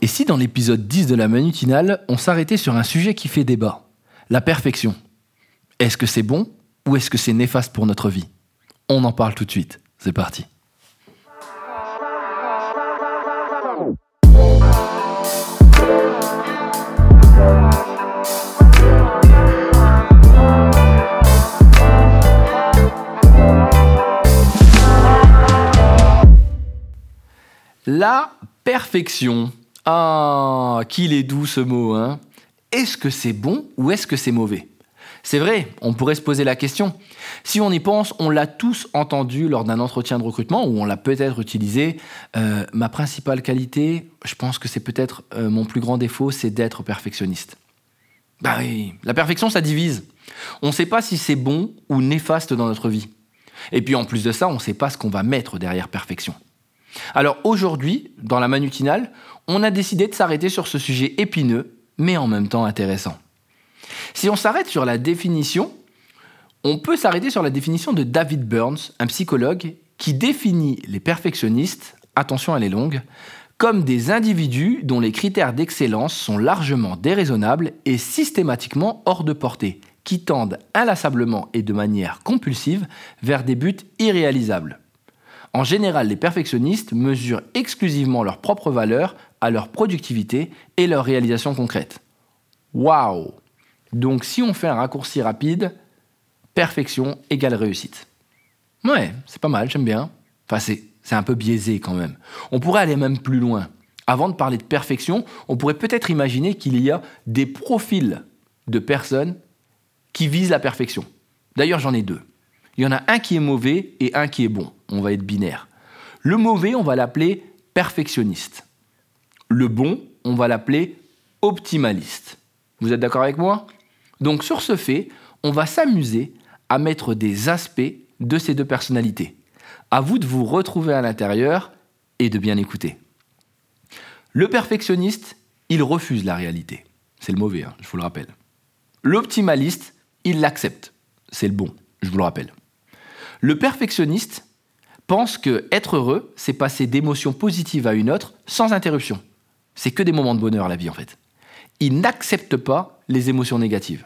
Et si dans l'épisode 10 de la manutinale, on s'arrêtait sur un sujet qui fait débat? La perfection. Est-ce que c'est bon ou est-ce que c'est néfaste pour notre vie? On en parle tout de suite. C'est parti. La perfection. Ah, qu'il est doux ce mot, hein Est-ce que c'est bon ou est-ce que c'est mauvais? C'est vrai, on pourrait se poser la question. Si on y pense, on l'a tous entendu lors d'un entretien de recrutement ou on l'a peut-être utilisé. Euh, ma principale qualité, je pense que c'est peut-être euh, mon plus grand défaut, c'est d'être perfectionniste. Bah oui, la perfection, ça divise. On ne sait pas si c'est bon ou néfaste dans notre vie. Et puis en plus de ça, on ne sait pas ce qu'on va mettre derrière perfection. Alors aujourd'hui, dans la manutinale, on a décidé de s'arrêter sur ce sujet épineux, mais en même temps intéressant. Si on s'arrête sur la définition, on peut s'arrêter sur la définition de David Burns, un psychologue, qui définit les perfectionnistes, attention elle est longue, comme des individus dont les critères d'excellence sont largement déraisonnables et systématiquement hors de portée, qui tendent inlassablement et de manière compulsive vers des buts irréalisables. En général, les perfectionnistes mesurent exclusivement leur propre valeur à leur productivité et leur réalisation concrète. Waouh Donc si on fait un raccourci rapide, perfection égale réussite. Ouais, c'est pas mal, j'aime bien. Enfin, c'est, c'est un peu biaisé quand même. On pourrait aller même plus loin. Avant de parler de perfection, on pourrait peut-être imaginer qu'il y a des profils de personnes qui visent la perfection. D'ailleurs, j'en ai deux. Il y en a un qui est mauvais et un qui est bon. On va être binaire. Le mauvais, on va l'appeler perfectionniste. Le bon, on va l'appeler optimaliste. Vous êtes d'accord avec moi? Donc sur ce fait, on va s'amuser à mettre des aspects de ces deux personnalités. À vous de vous retrouver à l'intérieur et de bien écouter. Le perfectionniste, il refuse la réalité. C'est le mauvais, hein, je vous le rappelle. L'optimaliste, il l'accepte. C'est le bon, je vous le rappelle. Le perfectionniste pense que être heureux, c'est passer d'émotions positives à une autre sans interruption. C'est que des moments de bonheur la vie en fait. Il n'accepte pas les émotions négatives.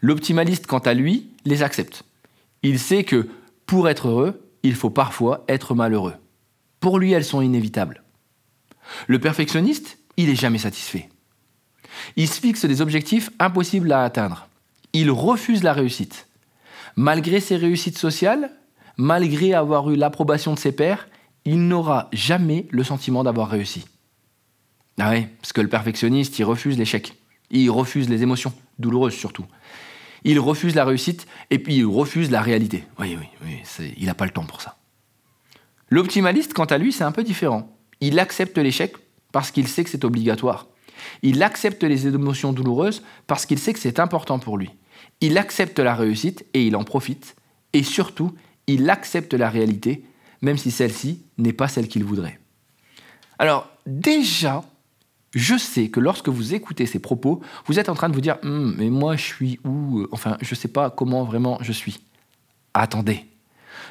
L'optimaliste, quant à lui, les accepte. Il sait que pour être heureux, il faut parfois être malheureux. Pour lui, elles sont inévitables. Le perfectionniste, il n'est jamais satisfait. Il se fixe des objectifs impossibles à atteindre. Il refuse la réussite. Malgré ses réussites sociales, malgré avoir eu l'approbation de ses pairs, il n'aura jamais le sentiment d'avoir réussi. Ah oui, parce que le perfectionniste, il refuse l'échec. Il refuse les émotions, douloureuses surtout. Il refuse la réussite et puis il refuse la réalité. Oui, oui, oui, il n'a pas le temps pour ça. L'optimaliste, quant à lui, c'est un peu différent. Il accepte l'échec parce qu'il sait que c'est obligatoire. Il accepte les émotions douloureuses parce qu'il sait que c'est important pour lui. Il accepte la réussite et il en profite. Et surtout, il accepte la réalité, même si celle-ci n'est pas celle qu'il voudrait. Alors, déjà, je sais que lorsque vous écoutez ces propos, vous êtes en train de vous dire hum, Mais moi, je suis où Enfin, je ne sais pas comment vraiment je suis. Attendez.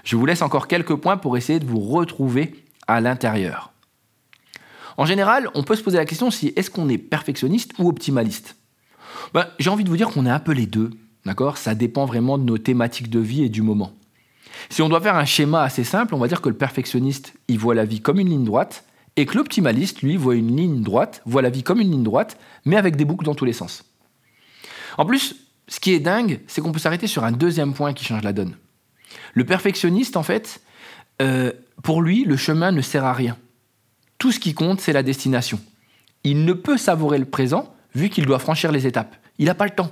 Je vous laisse encore quelques points pour essayer de vous retrouver à l'intérieur. En général, on peut se poser la question si est-ce qu'on est perfectionniste ou optimaliste? Ben, J'ai envie de vous dire qu'on est un peu les deux. D'accord? Ça dépend vraiment de nos thématiques de vie et du moment. Si on doit faire un schéma assez simple, on va dire que le perfectionniste, il voit la vie comme une ligne droite, et que l'optimaliste, lui, voit une ligne droite, voit la vie comme une ligne droite, mais avec des boucles dans tous les sens. En plus, ce qui est dingue, c'est qu'on peut s'arrêter sur un deuxième point qui change la donne. Le perfectionniste, en fait, euh, pour lui, le chemin ne sert à rien. Tout ce qui compte, c'est la destination. Il ne peut savourer le présent vu qu'il doit franchir les étapes. Il n'a pas le temps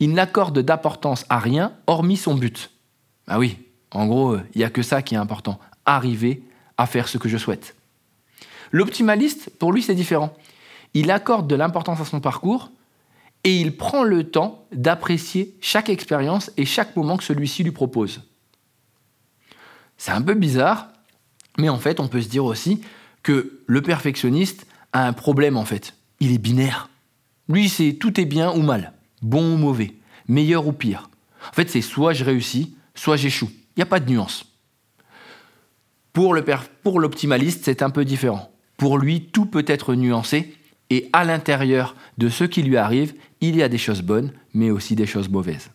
il n'accorde d'importance à rien hormis son but. Ah oui, en gros, il n'y a que ça qui est important, arriver à faire ce que je souhaite. L'optimaliste, pour lui, c'est différent. Il accorde de l'importance à son parcours et il prend le temps d'apprécier chaque expérience et chaque moment que celui-ci lui propose. C'est un peu bizarre, mais en fait, on peut se dire aussi que le perfectionniste a un problème en fait. Il est binaire. Lui, c'est tout est bien ou mal bon ou mauvais, meilleur ou pire. En fait, c'est soit je réussis, soit j'échoue. Il n'y a pas de nuance. Pour l'optimaliste, c'est un peu différent. Pour lui, tout peut être nuancé et à l'intérieur de ce qui lui arrive, il y a des choses bonnes, mais aussi des choses mauvaises.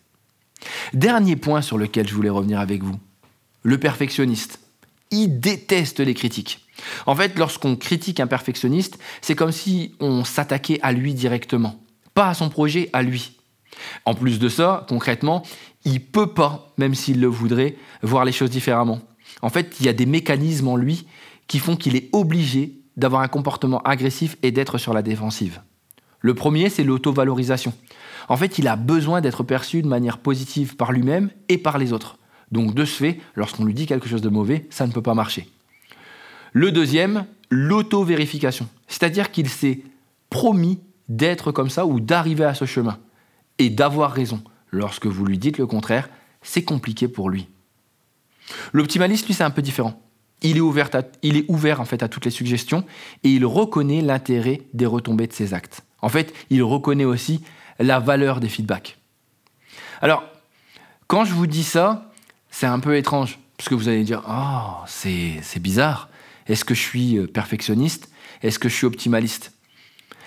Dernier point sur lequel je voulais revenir avec vous. Le perfectionniste. Il déteste les critiques. En fait, lorsqu'on critique un perfectionniste, c'est comme si on s'attaquait à lui directement, pas à son projet, à lui. En plus de ça, concrètement, il peut pas, même s'il le voudrait, voir les choses différemment. En fait, il y a des mécanismes en lui qui font qu'il est obligé d'avoir un comportement agressif et d'être sur la défensive. Le premier, c'est l'auto-valorisation. En fait, il a besoin d'être perçu de manière positive par lui-même et par les autres. Donc, de ce fait, lorsqu'on lui dit quelque chose de mauvais, ça ne peut pas marcher. Le deuxième, l'auto-vérification. C'est-à-dire qu'il s'est promis d'être comme ça ou d'arriver à ce chemin et d'avoir raison. Lorsque vous lui dites le contraire, c'est compliqué pour lui. L'optimaliste, lui, c'est un peu différent. Il est, ouvert à toutes les suggestions et il reconnaît l'intérêt des retombées de ses actes. En fait, il reconnaît aussi la valeur des feedbacks. Alors, quand je vous dis ça, c'est un peu étrange, parce que vous allez dire, oh, c'est bizarre. Est-ce que je suis euh, perfectionniste? Est-ce que je suis optimaliste?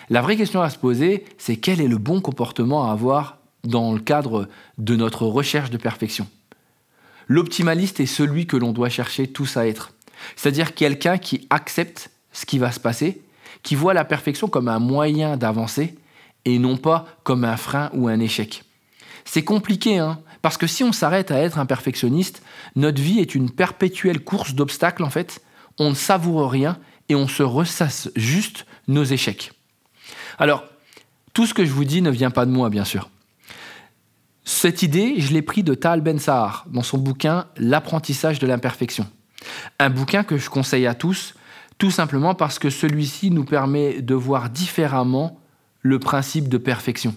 La vraie question à se poser, c'est quel est le bon comportement à avoir dans le cadre de notre recherche de perfection. L'optimaliste est celui que l'on doit chercher tous à être. C'est-à-dire quelqu'un qui accepte ce qui va se passer, qui voit la perfection comme un moyen d'avancer et non pas comme un frein ou un échec. C'est compliqué, hein parce que si on s'arrête à être un perfectionniste, notre vie est une perpétuelle course d'obstacles en fait. On ne savoure rien et on se ressasse juste nos échecs. Alors, tout ce que je vous dis ne vient pas de moi, bien sûr. Cette idée, je l'ai pris de Tal Ben Sahar dans son bouquin L'apprentissage de l'imperfection. Un bouquin que je conseille à tous, tout simplement parce que celui-ci nous permet de voir différemment le principe de perfection.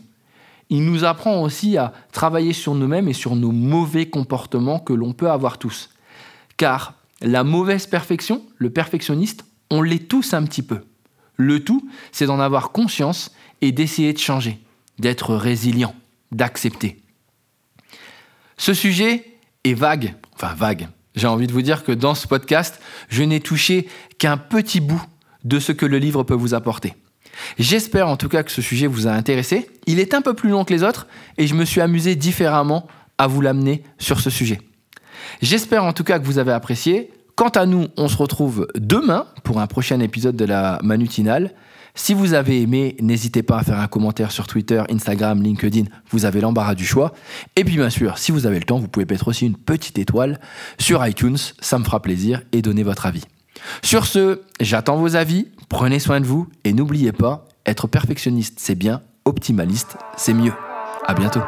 Il nous apprend aussi à travailler sur nous-mêmes et sur nos mauvais comportements que l'on peut avoir tous. Car la mauvaise perfection, le perfectionniste, on l'est tous un petit peu. Le tout, c'est d'en avoir conscience et d'essayer de changer, d'être résilient, d'accepter. Ce sujet est vague, enfin vague. J'ai envie de vous dire que dans ce podcast, je n'ai touché qu'un petit bout de ce que le livre peut vous apporter. J'espère en tout cas que ce sujet vous a intéressé. Il est un peu plus long que les autres et je me suis amusé différemment à vous l'amener sur ce sujet. J'espère en tout cas que vous avez apprécié. Quant à nous, on se retrouve demain pour un prochain épisode de la Manutinale. Si vous avez aimé, n'hésitez pas à faire un commentaire sur Twitter, Instagram, LinkedIn, vous avez l'embarras du choix. Et puis bien sûr, si vous avez le temps, vous pouvez mettre aussi une petite étoile sur iTunes, ça me fera plaisir, et donner votre avis. Sur ce, j'attends vos avis, prenez soin de vous, et n'oubliez pas, être perfectionniste c'est bien, optimaliste c'est mieux. À bientôt.